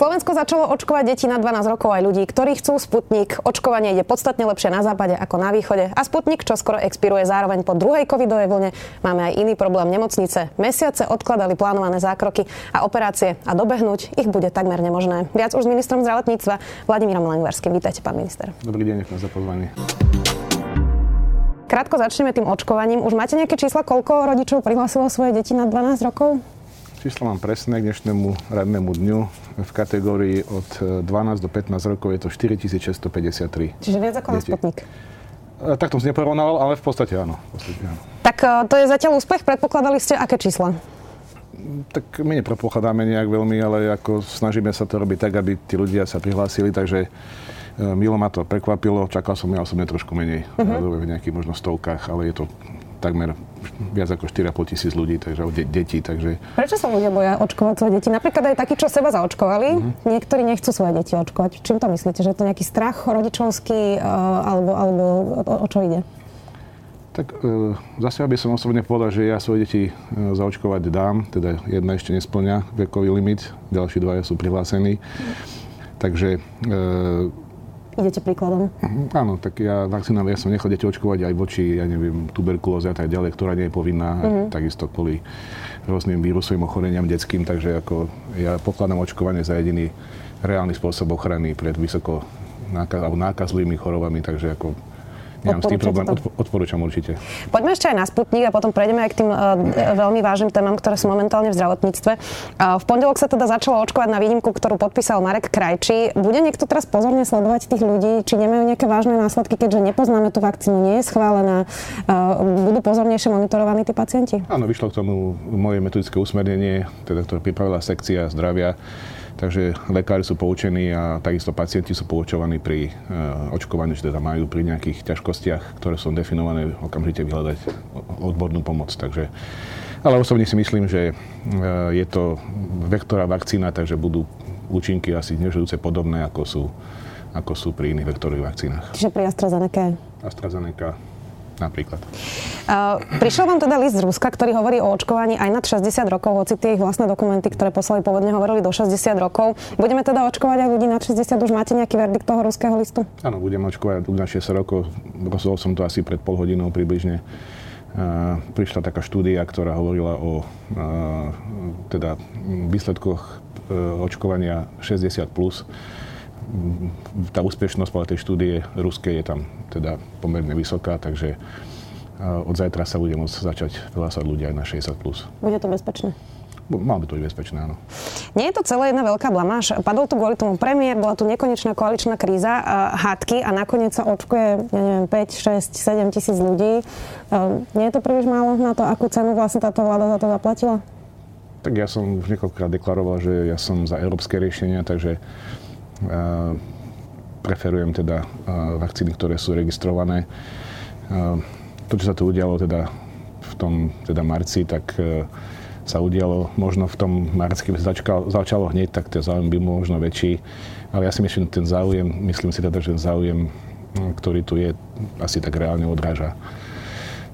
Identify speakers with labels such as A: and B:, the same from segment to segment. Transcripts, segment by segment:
A: Slovensko začalo očkovať deti na 12 rokov aj ľudí, ktorí chcú Sputnik. Očkovanie ide podstatne lepšie na západe ako na východe a Sputnik čo skoro expiruje zároveň po druhej covidovej vlne. Máme aj iný problém nemocnice. Mesiace odkladali plánované zákroky a operácie a dobehnúť ich bude takmer nemožné. Viac už s ministrom zdravotníctva Vladimírom Langvarským. Vítajte, pán minister.
B: Dobrý deň, ďakujem za pozvanie.
A: Krátko začneme tým očkovaním. Už máte nejaké čísla, koľko rodičov prihlásilo svoje deti na 12 rokov?
B: Číslo mám presné k dnešnému radnému dňu. V kategórii od 12 do 15 rokov je to 4653.
A: Čiže viac ako na Sputnik.
B: Tak to som neporovnával, ale v podstate áno. V podstate áno.
A: Tak e, to je zatiaľ úspech. Predpokladali ste aké čísla?
B: Tak my nepredpokladáme nejak veľmi, ale ako snažíme sa to robiť tak, aby tí ľudia sa prihlásili, takže e, milo ma to prekvapilo, čakal som ja osobne trošku menej, uh-huh. v nejakých možno stovkách, ale je to takmer viac ako 4,5 tisíc ľudí, takže de- detí. Takže...
A: Prečo sa ľudia boja očkovať svoje deti? Napríklad aj takí, čo seba zaočkovali, mm-hmm. niektorí nechcú svoje deti očkovať. Čím to myslíte? Že je to nejaký strach rodičovský uh, alebo, alebo o, o čo ide?
B: Tak e, zase by som osobne povedal, že ja svoje deti e, zaočkovať dám, teda jedna ešte nesplňa vekový limit, ďalší dvaja sú prihlásení. Mm. Takže e,
A: idete príkladom.
B: Mhm, áno, tak ja vakcínam, ja som nechal deti očkovať aj voči, ja neviem, tuberkulóze a tak ďalej, ktorá nie je povinná, mm-hmm. takisto kvôli rôznym vírusovým ochoreniam detským, takže ako ja pokladám očkovanie za jediný reálny spôsob ochrany pred vysoko nákaz, alebo nákazlivými chorobami, takže ako Nemám s tým problém, odporúčam určite.
A: Poďme ešte aj na Sputnik a potom prejdeme aj k tým uh, veľmi vážnym témam, ktoré sú momentálne v zdravotníctve. Uh, v pondelok sa teda začalo očkovať na výnimku, ktorú podpísal Marek Krajčí. Bude niekto teraz pozorne sledovať tých ľudí, či nemajú nejaké vážne následky, keďže nepoznáme tú vakcínu, nie je schválená. Uh, budú pozornejšie monitorovaní tí pacienti?
B: Áno, vyšlo k tomu moje metodické usmernenie, teda, ktoré pripravila sekcia zdravia Takže lekári sú poučení a takisto pacienti sú poučovaní pri uh, očkovaní, že teda majú pri nejakých ťažkostiach, ktoré sú definované, okamžite vyhľadať odbornú pomoc. Takže, ale osobne si myslím, že uh, je to vektorová vakcína, takže budú účinky asi nežujúce podobné, ako sú, ako sú pri iných vektorových vakcínach.
A: Čiže pri AstraZeneca?
B: AstraZeneca napríklad.
A: Uh, prišiel vám teda list z Ruska, ktorý hovorí o očkovaní aj nad 60 rokov, hoci tie ich vlastné dokumenty, ktoré poslali pôvodne, hovorili do 60 rokov. Budeme teda očkovať aj ľudí nad 60, už máte nejaký verdikt toho ruského listu?
B: Áno, budeme očkovať ľudí na 60 rokov. Rozhodol som to asi pred pol hodinou približne. Uh, prišla taká štúdia, ktorá hovorila o uh, teda výsledkoch uh, očkovania 60+. Plus tá úspešnosť tej štúdie ruskej je tam teda pomerne vysoká, takže od zajtra sa bude môcť začať hlásať ľudia aj na 60+. Plus.
A: Bude to bezpečné?
B: Mal by to byť bezpečné, áno.
A: Nie je to celé jedna veľká blamáž. Padol tu kvôli tomu premiér, bola tu nekonečná koaličná kríza, hádky a nakoniec sa očkuje, ja neviem, 5, 6, 7 tisíc ľudí. Nie je to príliš málo na to, akú cenu vlastne táto vláda za to zaplatila?
B: Tak ja som už niekoľkokrát deklaroval, že ja som za európske riešenia, takže preferujem teda vakcíny, ktoré sú registrované. To, čo sa tu udialo teda v tom teda marci, tak e, sa udialo možno v tom marci, keby sa začalo, hneď, tak ten záujem by možno väčší. Ale ja si myslím, ten záujem, myslím si teda, že ten záujem, ktorý tu je, asi tak reálne odráža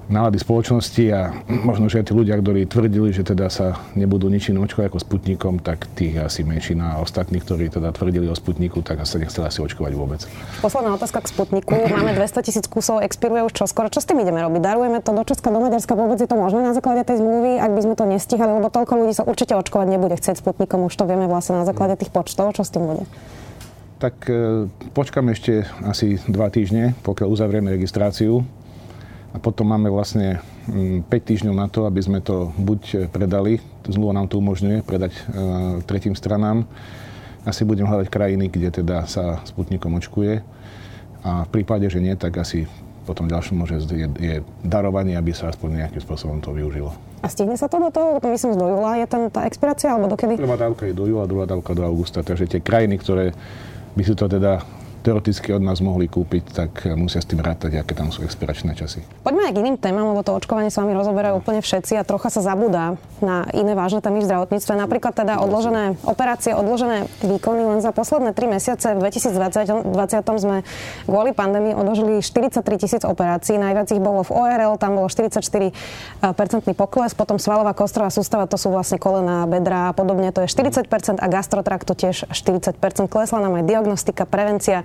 B: nálady spoločnosti a možno, že aj tí ľudia, ktorí tvrdili, že teda sa nebudú ničím očkovať ako Sputnikom, tak tých asi menšina a ostatní, ktorí teda tvrdili o Sputniku, tak sa nechceli asi očkovať vôbec.
A: Posledná otázka k Sputniku. Máme 200 tisíc kusov, expiruje už čoskoro. Čo s tým ideme robiť? Darujeme to do Česka, do Maďarska, vôbec je to možné na základe tej zmluvy, ak by sme to nestihali, lebo toľko ľudí sa určite očkovať nebude chcieť Sputnikom, už to vieme vlastne na základe tých počtov. Čo s tým bude?
B: Tak e, počkáme ešte asi dva týždne, pokiaľ uzavrieme registráciu a potom máme vlastne 5 mm, týždňov na to, aby sme to buď predali, zmluva nám to umožňuje predať e, tretím stranám. Asi budem hľadať krajiny, kde teda sa Sputnikom očkuje. A v prípade, že nie, tak asi potom ďalším môže je, je darovanie, aby sa aspoň nejakým spôsobom to využilo.
A: A stihne sa to do toho, myslím, do júla je tam tá expirácia, alebo dokedy?
B: Prvá dávka je do júla, druhá dávka do augusta, takže tie krajiny, ktoré by si to teda teoreticky od nás mohli kúpiť, tak musia s tým rátať, aké tam sú expiračné časy.
A: Poďme aj k iným témam, lebo to očkovanie s vami rozoberajú úplne všetci a trocha sa zabudá na iné vážne témy v zdravotníctve. Napríklad teda odložené operácie, odložené výkony. Len za posledné 3 mesiace v 2020 sme kvôli pandémii odložili 43 tisíc operácií. Najviac ich bolo v ORL, tam bolo 44-percentný pokles, potom svalová kostrová sústava, to sú vlastne kolena, bedra a podobne, to je 40% a gastrotraktu tiež 40%. Klesla nám aj diagnostika, prevencia,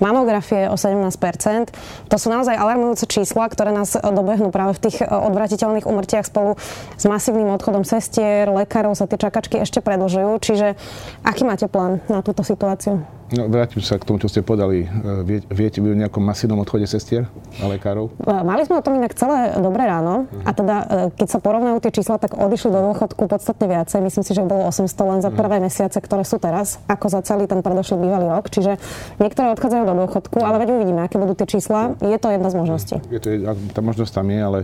A: mamografie o 17%. To sú naozaj alarmujúce čísla, ktoré nás dobehnú práve v tých e, odvratiteľných umrtiach spolu s masívnym odchodom sestier, lekárov sa tie čakačky ešte predlžujú. Čiže aký máte plán na túto situáciu?
B: No, vrátim sa k tomu, čo ste podali. E, vie, viete vy o nejakom masívnom odchode sestier a lekárov?
A: E, mali sme o tom inak celé dobré ráno. Uh-huh. A teda, e, keď sa porovnajú tie čísla, tak odišli do dôchodku podstatne viacej. Myslím si, že bolo 800 len za uh-huh. prvé mesiace, ktoré sú teraz, ako za celý ten predošlý bývalý rok. Čiže niektoré odchádzajú do dôchodku, ale veď uvidíme, aké budú tie čísla. Je to jedna z možností.
B: Je to, tá možnosť tam je, ale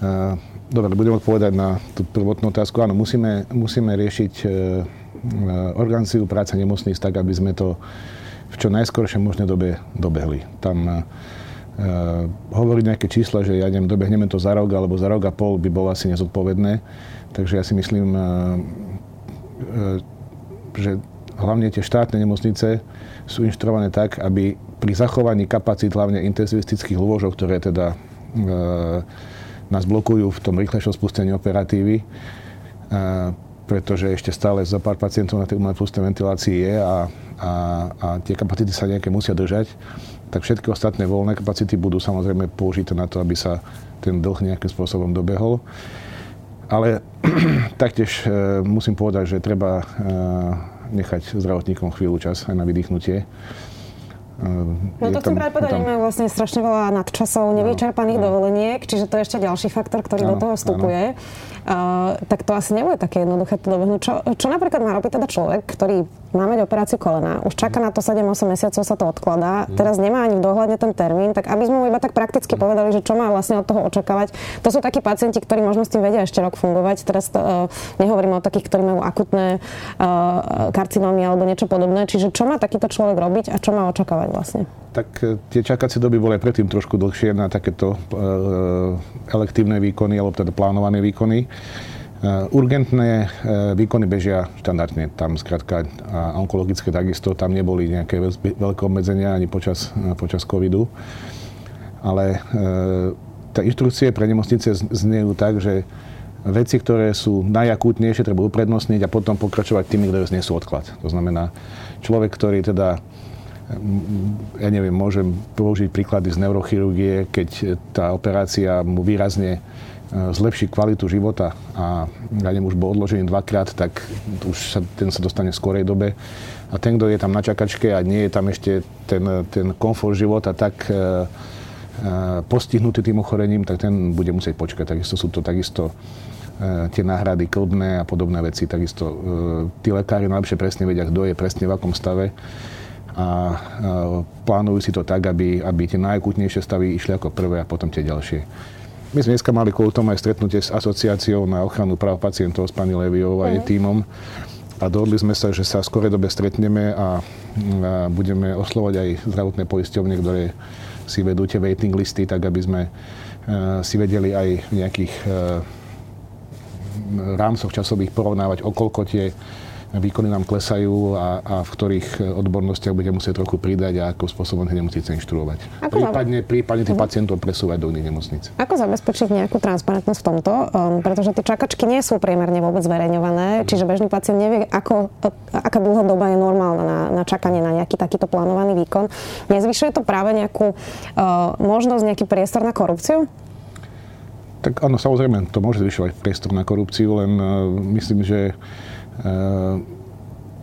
B: uh, dobre, budem odpovedať na tú prvotnú otázku. Áno, musíme, musíme riešiť uh, organizáciu práce nemocníc tak, aby sme to v čo najskoršej možnej dobe dobehli. Tam uh, hovoriť nejaké čísla, že ja neviem, dobehneme to za rok alebo za rok a pol by bolo asi nezodpovedné. Takže ja si myslím, uh, uh, že hlavne tie štátne nemocnice sú inštruované tak, aby pri zachovaní kapacít hlavne intenzivistických lôžok, ktoré teda nás blokujú v tom rýchlejšom spustení operatívy, pretože ešte stále za pár pacientov na tej umelej pustej ventilácii je a, a, a tie kapacity sa nejaké musia držať, tak všetky ostatné voľné kapacity budú samozrejme použité na to, aby sa ten dlh nejakým spôsobom dobehol. Ale taktiež e, musím povedať, že treba e, nechať zdravotníkom chvíľu čas aj na vydýchnutie
A: No to chcem práve povedať, majú vlastne strašne veľa nadčasov, nevyčerpaných no. dovoleniek, čiže to je ešte ďalší faktor, ktorý no, do toho vstupuje. Uh, tak to asi nebude také jednoduché to dobehnúť. Čo, čo napríklad má robiť teda človek, ktorý má mať operáciu kolena, už čaká na to 7-8 mesiacov sa to odkladá, mm. teraz nemá ani v dohľadne ten termín, tak aby sme mu iba tak prakticky mm. povedali, že čo má vlastne od toho očakávať. To sú takí pacienti, ktorí možno s tým vedia ešte rok fungovať. Teraz to, uh, nehovorím o takých, ktorí majú akutné uh, karcinómy alebo niečo podobné. Čiže čo má takýto človek robiť a čo má očakávať? vlastne?
B: Tak e, tie čakacie doby boli predtým trošku dlhšie na takéto e, elektívne výkony, alebo teda plánované výkony. Uh, urgentné výkony bežia štandardne. Tam skrátka a onkologické takisto, tam neboli nejaké veľké obmedzenia ani počas, počas covidu. Ale tá inštrukcie pre nemocnice znejú tak, že veci, ktoré sú najakútnejšie, treba uprednostniť a potom pokračovať tými, ktoré znesú odklad. To znamená, človek, ktorý teda ja neviem, môžem použiť príklady z neurochirurgie, keď tá operácia mu výrazne e, zlepší kvalitu života a ja neviem, už bol odložený dvakrát, tak už sa, ten sa dostane v skorej dobe. A ten, kto je tam na čakačke a nie je tam ešte ten, ten komfort života tak e, e, postihnutý tým ochorením, tak ten bude musieť počkať. Takisto sú to takisto e, tie náhrady klbné a podobné veci. Takisto tí lekári najlepšie presne vedia, kto je presne v akom stave a plánujú si to tak, aby, aby tie najakútnejšie stavy išli ako prvé a potom tie ďalšie. My sme dneska mali kvôli tomu aj stretnutie s asociáciou na ochranu práv pacientov s pani Leviou a jej mhm. tímom a dohodli sme sa, že sa v skorej dobe stretneme a, a budeme oslovať aj zdravotné poisťovne, ktoré si vedú tie waiting listy, tak aby sme a, si vedeli aj v nejakých a, rámcoch časových porovnávať, okolko tie výkony nám klesajú a, a v ktorých odbornostiach bude musieť trochu pridať a akým spôsobom tie nemocnice inštruovať. Ako prípadne, prípadne tých uh-huh. pacientov presúvať do iných nemocnic.
A: Ako zabezpečiť nejakú transparentnosť v tomto? Um, pretože tie čakačky nie sú priemerne vôbec zverejňované, uh-huh. čiže bežný pacient nevie, ako, aká dlhá doba je normálna na, na čakanie na nejaký takýto plánovaný výkon. Nezvyšuje to práve nejakú uh, možnosť, nejaký priestor na korupciu?
B: Tak áno, samozrejme, to môže zvyšovať priestor na korupciu, len uh, myslím, že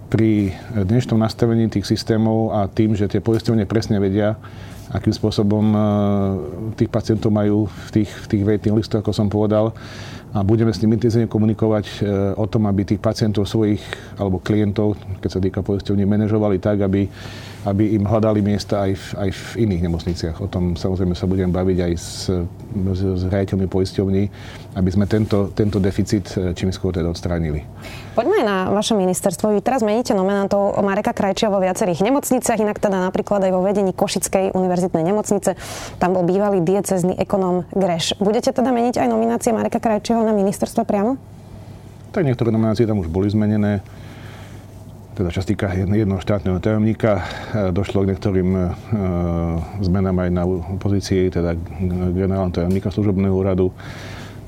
B: pri dnešnom nastavení tých systémov a tým, že tie poisťovne presne vedia, akým spôsobom tých pacientov majú v tých, v tých waiting listoch, ako som povedal a budeme s nimi intenzívne komunikovať e, o tom, aby tých pacientov svojich alebo klientov, keď sa týka poisťovní, manažovali tak, aby aby im hľadali miesta aj v, aj v iných nemocniciach. O tom samozrejme sa budem baviť aj s, s, s riaditeľmi poisťovní, aby sme tento, tento deficit eh, čím skôr teda odstránili.
A: Poďme na vaše ministerstvo. Vy teraz meníte nominantov Mareka Krajčia vo viacerých nemocniciach, inak teda napríklad aj vo vedení Košickej univerzitnej nemocnice. Tam bol bývalý diecezný ekonóm Greš. Budete teda meniť aj nominácie Mareka Krajčieho na ministerstvo priamo?
B: Tak niektoré nominácie tam už boli zmenené teda čo sa týka jednoho štátneho tajomníka, e, došlo k niektorým e, zmenám aj na pozícii teda generálneho tajomníka služobného úradu.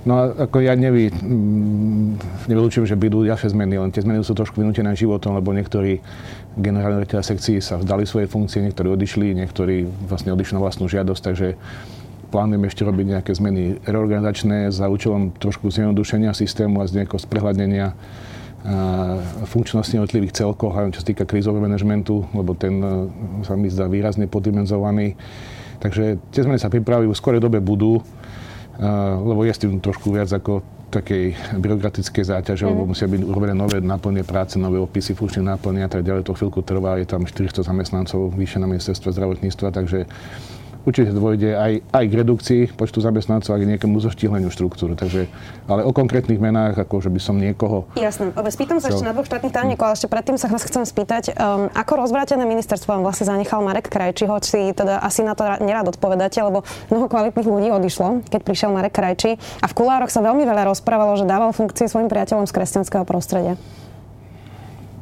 B: No a ako ja nevy, nevylučujem, že budú ďalšie zmeny, len tie zmeny sú trošku vynútené životom, lebo niektorí generálni riaditeľa sekcií sa vzdali svoje funkcie, niektorí odišli, niektorí vlastne odišli na vlastnú žiadosť, takže plánujeme ešte robiť nejaké zmeny reorganizačné za účelom trošku zjednodušenia systému a z nejakého sprehľadnenia funkčnosti jednotlivých celkov, hlavne čo sa týka krízového manažmentu, lebo ten e, sa mi zdá výrazne poddimenzovaný. Takže tie zmeny sa pripravujú, v skorej dobe budú, lebo je s tým trošku viac ako takej byrokratickej záťaže, mm. lebo mhm. musia byť urobené nové náplne práce, nové opisy funkčných náplne a tak ďalej. To chvíľku trvá, je tam 400 zamestnancov vyššie na ministerstve zdravotníctva, takže určite dôjde aj, aj k redukcii počtu zamestnancov a k nejakému zoštihleniu štruktúry. Takže, ale o konkrétnych menách, ako že by som niekoho...
A: Jasné. Spýtam sa ešte na dvoch štátnych tajomníkov, ale ešte predtým sa vás chcem spýtať, um, ako rozvrátené ministerstvo vám vlastne zanechal Marek Krajči, hoci teda asi na to nerád odpovedáte, lebo mnoho kvalitných ľudí odišlo, keď prišiel Marek Krajči a v kulároch sa veľmi veľa rozprávalo, že dával funkcie svojim priateľom z kresťanského prostredia.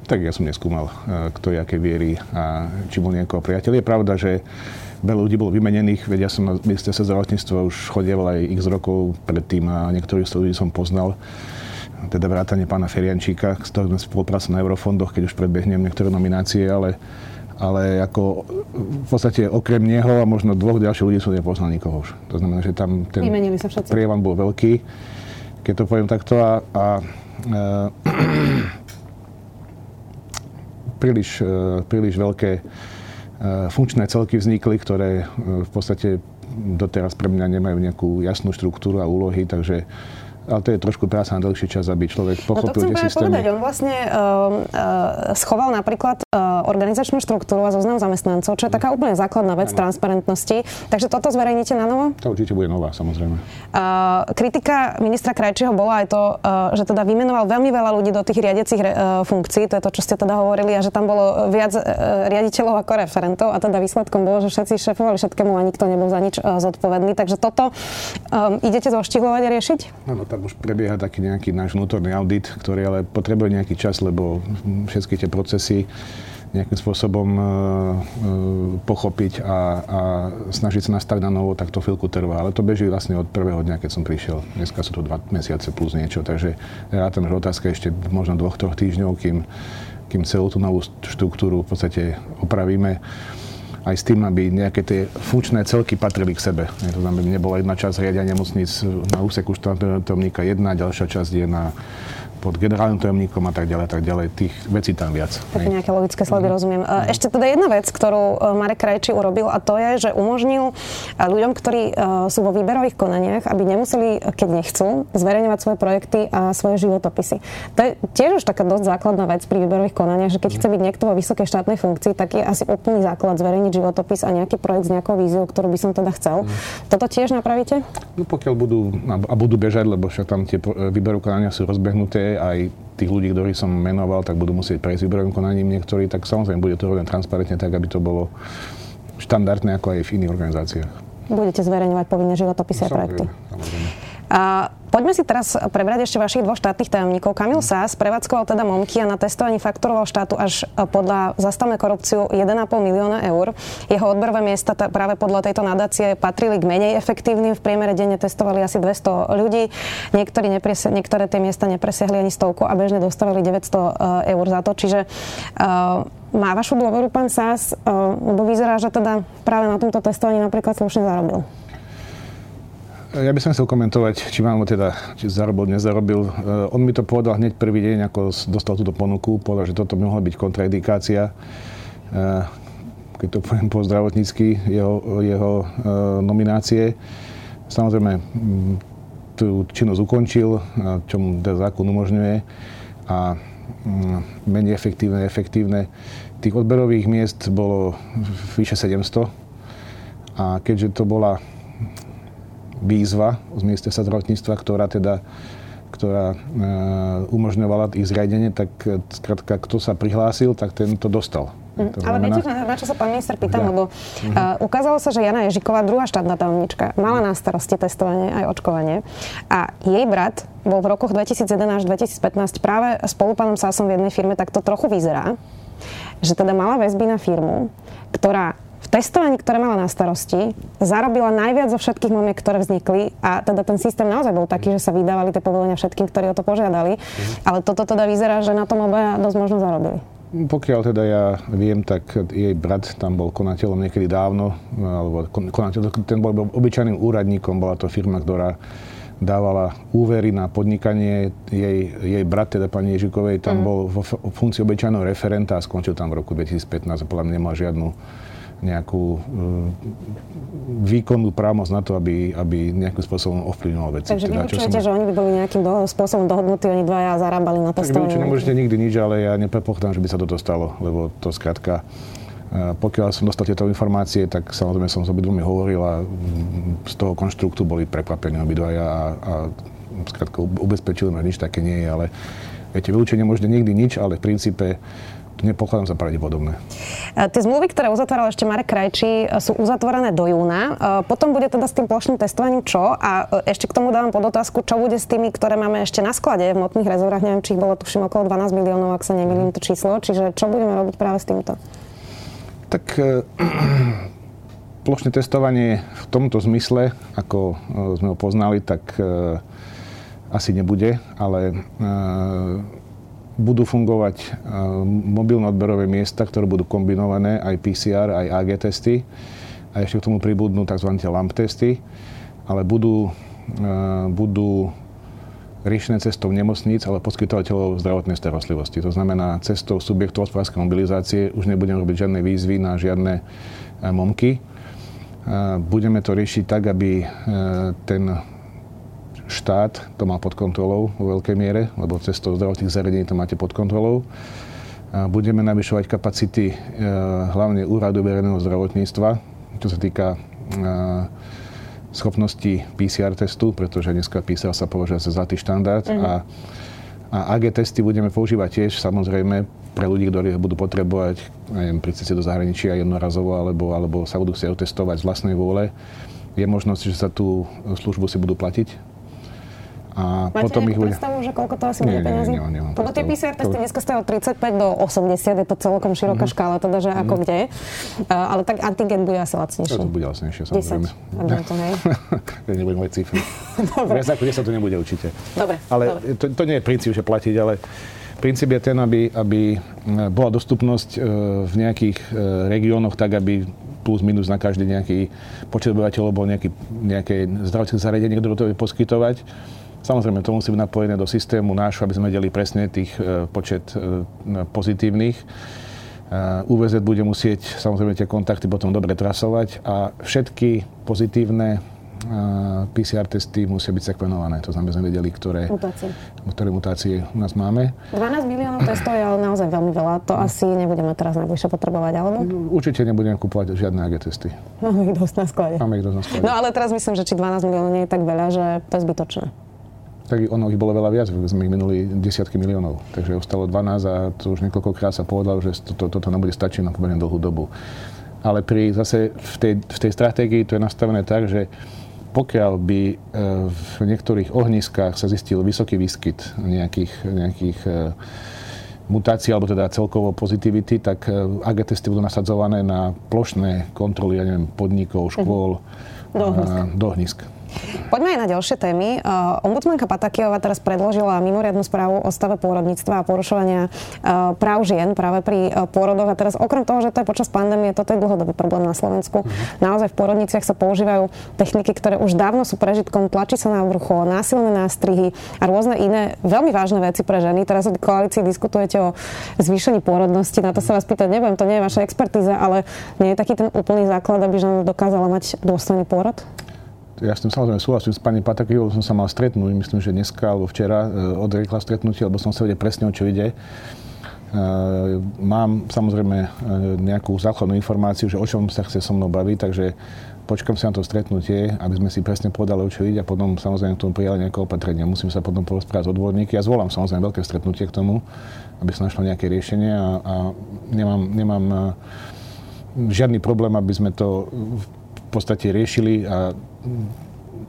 B: Tak ja som neskúmal, uh, kto je aké viery a či bol niekoho priateľ. Je pravda, že Veľa ľudí bolo vymenených, veď ja som na ministerstve zdravotníctva už chodieval aj x rokov predtým a niektorých z ľudí som poznal teda vrátane pána Feriančíka, s ktorým sme spolupracovali na eurofondoch, keď už predbehnem niektoré nominácie, ale, ale ako v podstate okrem neho a možno dvoch ďalších ľudí som nepoznal nikoho už. To znamená, že tam ten prievan bol veľký, keď to poviem takto a, a e, príliš, e, príliš veľké funkčné celky vznikli, ktoré e, v podstate doteraz pre mňa nemajú nejakú jasnú štruktúru a úlohy, takže ale to je trošku práca na dlhší čas, aby človek pochopil no to tie systémy.
A: Povedať. On vlastne uh, uh, schoval napríklad uh, organizačnú štruktúru a zoznam zamestnancov, čo je taká úplne základná vec ano. transparentnosti. Takže toto zverejníte na novo?
B: To určite bude nová, samozrejme.
A: Uh, kritika ministra Krajčího bola aj to, uh, že teda vymenoval veľmi veľa ľudí do tých riadiacich uh, funkcií, to je to, čo ste teda hovorili, a že tam bolo viac uh, riaditeľov ako referentov a teda výsledkom bolo, že všetci šefovali všetkému a nikto nebol za nič uh, zodpovedný. Takže toto um, idete zoštihlovať a riešiť?
B: Áno, tam už prebieha taký nejaký náš vnútorný audit, ktorý ale potrebuje nejaký čas, lebo všetky tie procesy nejakým spôsobom uh, uh, pochopiť a, a snažiť sa nastaviť na novo, tak to chvíľku trvá. Ale to beží vlastne od prvého dňa, keď som prišiel. Dneska sú to dva mesiace plus niečo, takže rátam, že otázka ešte možno dvoch, troch týždňov, kým, kým celú tú novú štruktúru v podstate opravíme aj s tým, aby nejaké tie funkčné celky patrili k sebe. To znamená, nebola jedna časť riadia nemocnic na úseku štátneho jedna, ďalšia časť je na pod generálnym tajomníkom a tak ďalej, tak ďalej. Tých vecí tam viac.
A: Také nejaké logické sledy, mm-hmm. rozumiem. Mm-hmm. Ešte teda jedna vec, ktorú e, Marek Krajči urobil a to je, že umožnil e, ľuďom, ktorí sú vo výberových konaniach, aby nemuseli, keď nechcú, zverejňovať svoje projekty a svoje životopisy. To je tiež už taká dosť základná vec pri výberových konaniach, že keď mm-hmm. chce byť niekto vo vysokej štátnej funkcii, tak je asi úplný základ zverejniť životopis a nejaký projekt s nejakou víziou, ktorú by som teda chcel. Mm-hmm. Toto tiež napravíte?
B: No pokiaľ budú, a budú bežať, lebo však tam tie výberové konania sú rozbehnuté, aj tých ľudí, ktorých som menoval, tak budú musieť prejsť výberovým konaním niektorí, tak samozrejme bude to robené transparentne tak, aby to bolo štandardné ako aj v iných organizáciách.
A: Budete zverejňovať povinné životopisy a projekty. Samozrejme. A poďme si teraz prebrať ešte vašich dvoch štátnych tajomníkov. Kamil Sás prevádzkoval teda Momky a na testovaní faktoroval štátu až podľa zastavme korupciu 1,5 milióna eur. Jeho odberové miesta t- práve podľa tejto nadácie patrili k menej efektívnym. V priemere denne testovali asi 200 ľudí. Niektorí nepresia- niektoré tie miesta nepresiahli ani stovku a bežne dostávali 900 eur za to. Čiže uh, má vašu dôveru pán Sás, lebo vyzerá, že teda práve na tomto testovaní napríklad slušne zarobil.
B: Ja by som chcel komentovať, či vám teda, či zarobil, nezarobil. Uh, on mi to povedal hneď prvý deň, ako dostal túto ponuku. Povedal, že toto mohla byť kontraindikácia. Uh, keď to poviem po zdravotnícky, jeho, jeho e, nominácie. Samozrejme, tú činnosť ukončil, čo mu zákon umožňuje a menej efektívne, efektívne. Tých odberových miest bolo vyše 700 a keďže to bola výzva z ministerstva zdravotníctva, ktorá teda ktorá e, umožňovala ich zriadenie, tak e, skrátka, kto sa prihlásil, tak ten to dostal.
A: Mm, to ale viete, na čo sa pán minister pýtam, ja. lebo uh, ukázalo sa, že Jana Ježiková, druhá štátna tajomnička, mala na starosti testovanie aj očkovanie a jej brat bol v rokoch 2011 až 2015 práve spolu pánom Sásom v jednej firme, tak to trochu vyzerá, že teda mala väzby na firmu, ktorá testovaní, ktoré mala na starosti, zarobila najviac zo všetkých momiek, ktoré vznikli a teda ten systém naozaj bol taký, že sa vydávali tie povolenia všetkým, ktorí o to požiadali. Mhm. Ale toto teda vyzerá, že na tom obaja dosť možno zarobili.
B: Pokiaľ teda ja viem, tak jej brat tam bol konateľom niekedy dávno, alebo konateľ, ten bol obyčajným úradníkom, bola to firma, ktorá dávala úvery na podnikanie. Jej, jej brat, teda pani Ježikovej, tam mm. bol vo funkcii obyčajného referenta a skončil tam v roku 2015 a podľa mňa nemal žiadnu nejakú e, výkonnú právomoc na to, aby, aby nejakým spôsobom ovplyvňoval veci.
A: Takže teda, vylučujete, som... že oni by boli nejakým do, spôsobom dohodnutí, oni dvaja zarábali na testovaní?
B: Tak nemôžete nikdy nič, ale ja nepredpokladám, že by sa toto stalo, lebo to skrátka e, pokiaľ som dostal tieto informácie, tak samozrejme som s obidvomi hovoril a mm, z toho konštruktu boli prekvapení obidvaja a, a skrátka ubezpečili ma, nič také nie je, ale viete, vylúčenie nemôžete nikdy nič, ale v princípe nepokladám za pravdepodobné.
A: E, tie zmluvy, ktoré uzatváral ešte Marek Krajčí, e, sú uzatvorené do júna. E, potom bude teda s tým plošným testovaním čo? A ešte k tomu dávam pod otázku, čo bude s tými, ktoré máme ešte na sklade v motných rezervách. Neviem, či ich bolo tuším okolo 12 miliónov, ak sa nemýlim to číslo. Čiže čo budeme robiť práve s týmto?
B: Tak plošné testovanie v tomto zmysle, ako sme ho poznali, tak asi nebude, ale budú fungovať eh, mobilné odberové miesta, ktoré budú kombinované aj PCR, aj AG testy a ešte k tomu pribudnú tzv. LAMP testy, ale budú, eh, budú riešené cestou nemocníc, ale poskytovateľov zdravotnej starostlivosti. To znamená, cestou subjektov hospodárskej mobilizácie už nebudeme robiť žiadne výzvy na žiadne eh, momky. Budeme to riešiť tak, aby ten štát to má pod kontrolou vo veľkej miere, lebo cestou zdravotných zariadení to máte pod kontrolou. Budeme navyšovať kapacity e, hlavne úradu verejného zdravotníctva, čo sa týka e, schopnosti PCR testu, pretože dneska PCR sa považuje za zlatý štandard uh-huh. a, a AG testy budeme používať tiež samozrejme pre ľudí, ktorí budú potrebovať neviem, pri ceste do zahraničia jednorazovo alebo, alebo sa budú chcieť otestovať z vlastnej vôle. Je možnosť, že sa tú službu si budú platiť
A: a Máte potom ich predstavu, že koľko to asi bude peniazy? Nie, nie, nie, Lebo tie PCR testy dneska stojí od 35 do 80, je to celkom široká mm-hmm. škála, teda, že mm-hmm. ako mhm. kde. Uh, ale tak antigen bude asi lacnejší.
B: To bude lacnejšie, samozrejme.
A: 10, to, hej?
B: ja nebudem mať cifry. Dobre. Viac ako 10 to nebude určite.
A: Dobre.
B: Ale
A: dobre.
B: To, to nie je princíp, že platiť, ale princíp je ten, aby, aby bola dostupnosť e, v nejakých e, regiónoch tak, aby plus minus na každý nejaký počet obyvateľov bol nejaký, nejaké zdravotné zariadenie, ktoré to vie poskytovať Samozrejme, to musí byť napojené do systému nášho, aby sme vedeli presne tých e, počet e, pozitívnych. UVZ bude musieť samozrejme tie kontakty potom dobre trasovať a všetky pozitívne PCR testy musia byť sekvenované. To znamená, sme vedeli, ktoré mutácie. ktoré mutácie u nás máme.
A: 12 miliónov testov je ale naozaj veľmi veľa. To asi nebudeme teraz najbližšie potrebovať, alebo?
B: Určite nebudeme kúpovať žiadne AG testy.
A: Máme ich dosť na sklade.
B: Máme ich dosť na sklade.
A: No ale teraz myslím, že či 12 miliónov nie je tak veľa, že to je zbytočné
B: tak ono ich bolo veľa viac, sme ich minuli desiatky miliónov. Takže ostalo 12 a to už niekoľkokrát sa povedalo, že toto, toto nebude stačiť na pomerne dlhú dobu. Ale pri, zase v tej, v tej stratégii to je nastavené tak, že pokiaľ by e, v niektorých ohniskách sa zistil vysoký výskyt nejakých, nejakých e, mutácií, alebo teda celkovo pozitivity, tak e, AG testy budú nasadzované na plošné kontroly, ja neviem, podnikov, škôl,
A: mhm.
B: do ohnisk.
A: Poďme aj na ďalšie témy. Uh, ombudsmanka Patakijová teraz predložila mimoriadnu správu o stave pôrodníctva a porušovania uh, práv žien práve pri uh, pôrodoch. A teraz okrem toho, že to je počas pandémie, toto je dlhodobý problém na Slovensku. Uh-huh. Naozaj v pôrodniciach sa používajú techniky, ktoré už dávno sú prežitkom, tlačí sa na vrchu, násilné nástrihy a rôzne iné veľmi vážne veci pre ženy. Teraz v koalícii diskutujete o zvýšení pôrodnosti. Na to sa vás pýtať nebudem, to nie je vaša expertíza, ale nie je taký ten úplný základ, aby žena dokázala mať dôstojný pôrod?
B: Ja s tým samozrejme súhlasím s pani Patakivou, som sa mal stretnúť, myslím, že dneska alebo včera e, odriekla stretnutie, lebo som sa vedel presne, o čo ide. E, mám samozrejme e, nejakú základnú informáciu, že o čom sa chce so mnou baviť, takže počkam si na to stretnutie, aby sme si presne povedali, o čo ide a potom samozrejme k tomu prijali nejaké opatrenia. Musím sa potom porozprávať s odborníky. Ja zvolám samozrejme veľké stretnutie k tomu, aby sa našlo nejaké riešenie a, a nemám, nemám žiadny problém, aby sme to v podstate riešili a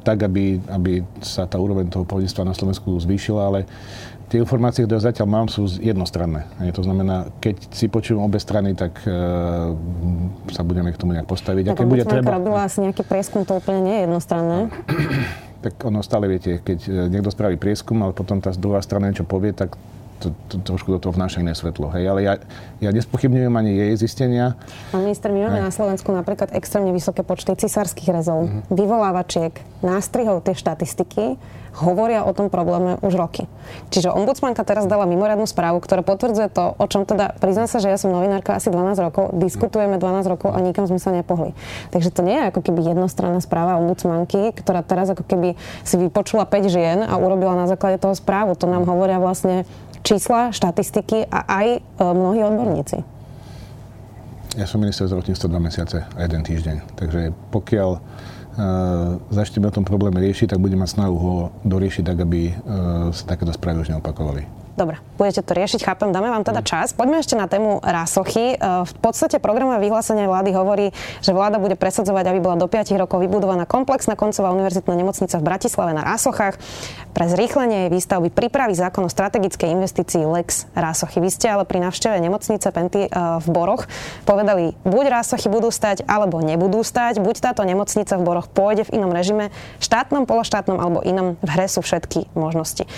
B: tak, aby, aby sa tá úroveň toho poľníctva na Slovensku zvýšila, ale tie informácie, ktoré zatiaľ mám, sú jednostranné. To znamená, keď si počujem obe strany, tak uh, sa budeme k tomu nejak postaviť.
A: No, keď bude treba... robila asi nejaký prieskum, to úplne nie je jednostranné.
B: tak ono stále viete, keď e, niekto spraví prieskum, ale potom tá druhá strana niečo povie, tak to, to, trošku do toho vnáša iné svetlo. Hej. Ale ja, ja nespochybňujem ani jej zistenia.
A: Pán minister, my máme na Slovensku napríklad extrémne vysoké počty cisárskych rezov, uh-huh. vyvolávačiek, nástrihov, tie štatistiky hovoria o tom probléme už roky. Čiže ombudsmanka teraz dala mimoriadnu správu, ktorá potvrdzuje to, o čom teda, priznám sa, že ja som novinárka asi 12 rokov, diskutujeme 12 rokov a nikam sme sa nepohli. Takže to nie je ako keby jednostranná správa ombudsmanky, ktorá teraz ako keby si vypočula 5 žien a urobila na základe toho správu. To nám hovoria vlastne čísla, štatistiky a aj e, mnohí odborníci.
B: Ja som minister zdravotníctva dva mesiace a jeden týždeň. Takže pokiaľ uh, začneme o tom probléme riešiť, tak budeme mať snahu ho doriešiť tak, aby uh, sa takéto správy už neopakovali.
A: Dobre, budete to riešiť, chápem, dáme vám teda mm. čas. Poďme ešte na tému rásochy. E, v podstate programové vyhlásenie vlády hovorí, že vláda bude presadzovať, aby bola do 5 rokov vybudovaná komplexná koncová univerzitná nemocnica v Bratislave na Rásochách. Pre zrýchlenie jej výstavby pripraví zákon o strategickej investícii Lex Rásochy. Vy ste ale pri návšteve nemocnice Penty e, v Boroch povedali, buď Rásochy budú stať, alebo nebudú stať, buď táto nemocnica v Boroch pôjde v inom režime, štátnom, pološtátnom alebo inom. V hre sú všetky možnosti. E,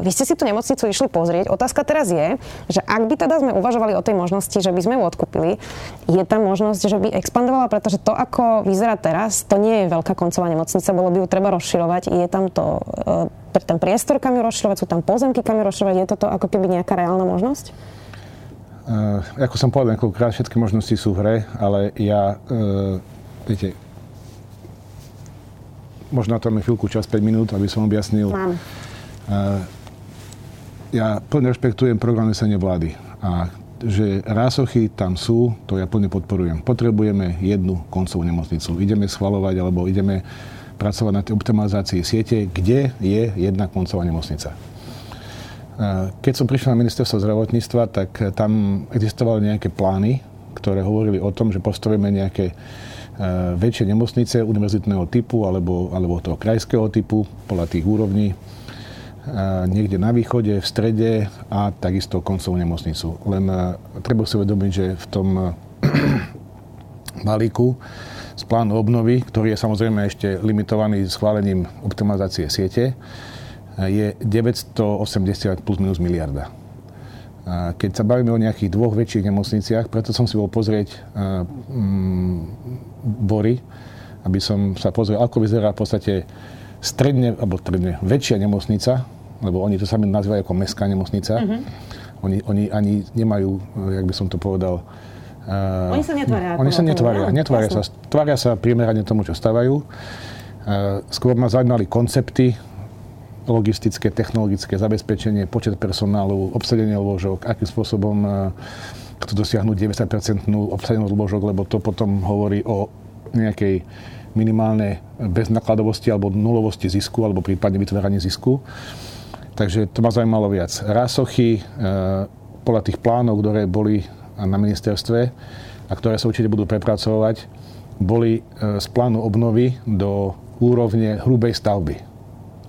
A: vy ste si tú nemocnicu išli išli pozrieť. Otázka teraz je, že ak by teda sme uvažovali o tej možnosti, že by sme ju odkúpili, je tam možnosť, že by expandovala, pretože to, ako vyzerá teraz, to nie je veľká koncová nemocnica, bolo by ju treba rozširovať. Je tam to, e, ten priestor, kam ju rozširovať, sú tam pozemky, kam ju rozširovať. Je toto ako keby nejaká reálna možnosť?
B: Uh, ako som povedal niekoľkokrát, všetky možnosti sú v hre, ale ja, uh, viete, možno na to máme chvíľku čas, 5 minút, aby som objasnil. Mám. Uh, ja plne rešpektujem program nesenie vlády a že rásochy tam sú, to ja plne podporujem. Potrebujeme jednu koncovú nemocnicu. Ideme schvalovať alebo ideme pracovať na tej optimalizácii siete, kde je jedna koncová nemocnica. Keď som prišiel na ministerstvo zdravotníctva, tak tam existovali nejaké plány, ktoré hovorili o tom, že postavíme nejaké väčšie nemocnice univerzitného typu alebo, alebo toho krajského typu podľa tých úrovní niekde na východe, v strede a takisto koncovú nemocnicu. Len treba si uvedomiť, že v tom balíku z plánu obnovy, ktorý je samozrejme ešte limitovaný schválením optimalizácie siete, je 980 plus minus miliarda. Keď sa bavíme o nejakých dvoch väčších nemocniciach, preto som si bol pozrieť mm, Bory, aby som sa pozrel, ako vyzerá v podstate stredne, alebo stredne väčšia nemocnica, lebo oni to sami nazývajú ako mestská nemocnica. Uh-huh. Oni, oni ani nemajú, jak by som to povedal,
A: Uh, oni sa netvária.
B: Oni sa netvária. No, netvária sa, tvária sa primerane tomu, čo stavajú. Uh, skôr ma zaujímali koncepty, logistické, technologické zabezpečenie, počet personálu, obsadenie lôžok, akým spôsobom uh, to dosiahnuť 90-percentnú obsadenosť lôžok, lebo to potom hovorí o nejakej minimálnej beznakladovosti alebo nulovosti zisku, alebo prípadne vytváraní zisku. Takže to ma zaujímalo viac. Rásochy, e, podľa tých plánov, ktoré boli na ministerstve a ktoré sa určite budú prepracovať, boli e, z plánu obnovy do úrovne hrubej stavby.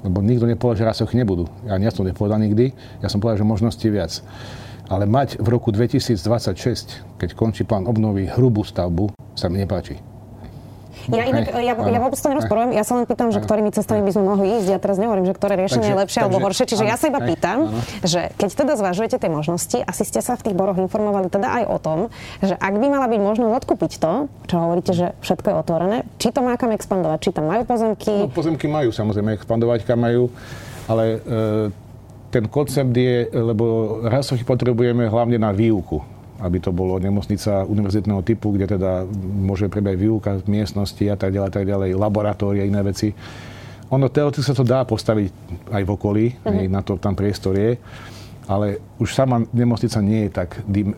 B: Lebo nikto nepovedal, že rásochy nebudú. Ja nie som nepovedal nikdy, ja som povedal, že možnosti viac. Ale mať v roku 2026, keď končí plán obnovy hrubú stavbu, sa mi nepáči.
A: Ja, inak, ja, ja vôbec to nerozporujem, ja sa len pýtam, že ktorými cestami by sme mohli ísť. Ja teraz nehovorím, že ktoré riešenie je lepšie alebo horšie. Čiže áno, ja sa iba pýtam, že keď teda zvažujete tie možnosti, asi ste sa v tých boroch informovali teda aj o tom, že ak by mala byť možnosť odkúpiť to, čo hovoríte, že všetko je otvorené, či to má kam expandovať, či tam majú pozemky?
B: No, pozemky majú samozrejme expandovať, kam majú, ale e, ten koncept je, lebo rasochy potrebujeme hlavne na výuku aby to bolo nemocnica univerzitného typu, kde teda môže prebiehať výuka miestnosti a tak ďalej, tak ďalej, laboratória, iné veci. Ono teoreticky sa to dá postaviť aj v okolí, uh-huh. na to tam priestor je, ale už sama nemocnica nie je tak,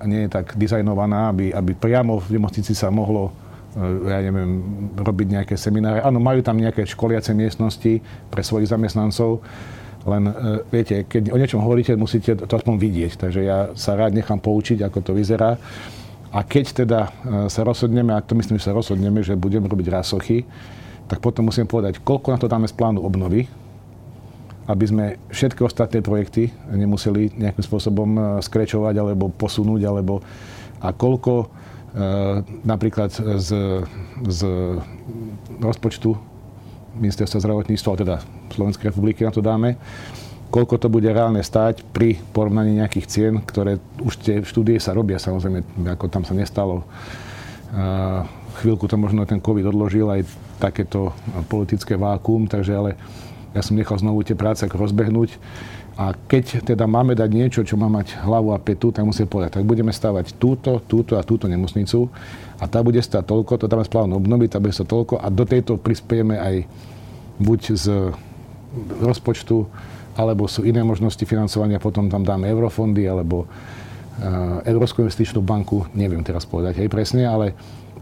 B: nie je tak dizajnovaná, aby, aby priamo v nemocnici sa mohlo e, ja neviem, robiť nejaké semináre. Áno, majú tam nejaké školiace miestnosti pre svojich zamestnancov, len e, viete, keď o niečom hovoríte, musíte to aspoň vidieť. Takže ja sa rád nechám poučiť, ako to vyzerá. A keď teda e, sa rozhodneme, a to myslím, že sa rozhodneme, že budeme robiť rásochy, tak potom musím povedať, koľko na to dáme z plánu obnovy, aby sme všetky ostatné projekty nemuseli nejakým spôsobom e, skrečovať alebo posunúť, alebo a koľko napríklad z, z rozpočtu ministerstva zdravotníctva, teda Slovenskej republiky na to dáme, koľko to bude reálne stáť pri porovnaní nejakých cien, ktoré už tie štúdie sa robia, samozrejme, ako tam sa nestalo. Chvíľku to možno ten COVID odložil aj takéto politické vákuum, takže ale ja som nechal znovu tie práce rozbehnúť. A keď teda máme dať niečo, čo má mať hlavu a petu, tak musím povedať, tak budeme stavať túto, túto a túto nemocnicu. A tá bude stať toľko, to tam je správne obnoviť, tá bude stať toľko. A do tejto prispiejeme aj buď z rozpočtu, alebo sú iné možnosti financovania, potom tam dáme eurofondy, alebo uh, Európsku investičnú banku, neviem teraz povedať aj presne, ale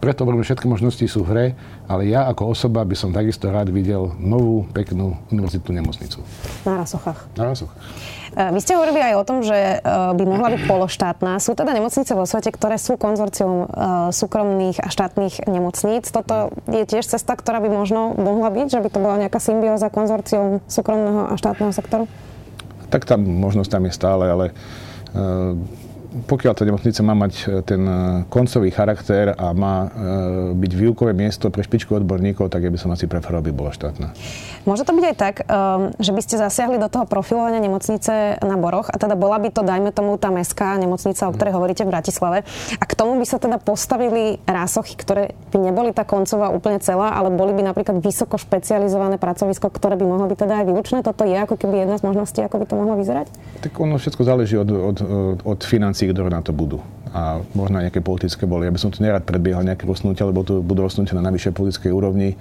B: preto hovorím, všetky možnosti sú v hre, ale ja ako osoba by som takisto rád videl novú, peknú univerzitnú nemocnicu.
A: Na Rasochách.
B: Na Rasochách.
A: E, vy ste hovorili aj o tom, že e, by mohla byť pološtátna. Sú teda nemocnice vo svete, ktoré sú konzorcium súkromných a štátnych nemocníc. Toto je tiež cesta, ktorá by možno mohla byť, že by to bola nejaká symbióza konzorcium súkromného a štátneho sektoru?
B: Tak tá možnosť tam je stále, ale pokiaľ tá nemocnica má mať e, ten e, koncový charakter a má e, byť výukové miesto pre špičku odborníkov, tak ja by som asi preferoval, aby bola štátna.
A: Môže to byť aj tak, že by ste zasiahli do toho profilovania nemocnice na Boroch a teda bola by to, dajme tomu, tá mestská nemocnica, o ktorej mhm. hovoríte v Bratislave. A k tomu by sa teda postavili rásochy, ktoré by neboli tá koncová úplne celá, ale boli by napríklad vysoko špecializované pracovisko, ktoré by mohlo byť teda aj výlučné. Toto je ako keby jedna z možností, ako by to mohlo vyzerať?
B: Tak ono všetko záleží od, od, od financí, ktoré na to budú a možno nejaké politické boli. Ja by som tu nerad predbiehal nejaké rozsnutia, lebo tu budú rozsnutia na najvyššej politickej úrovni.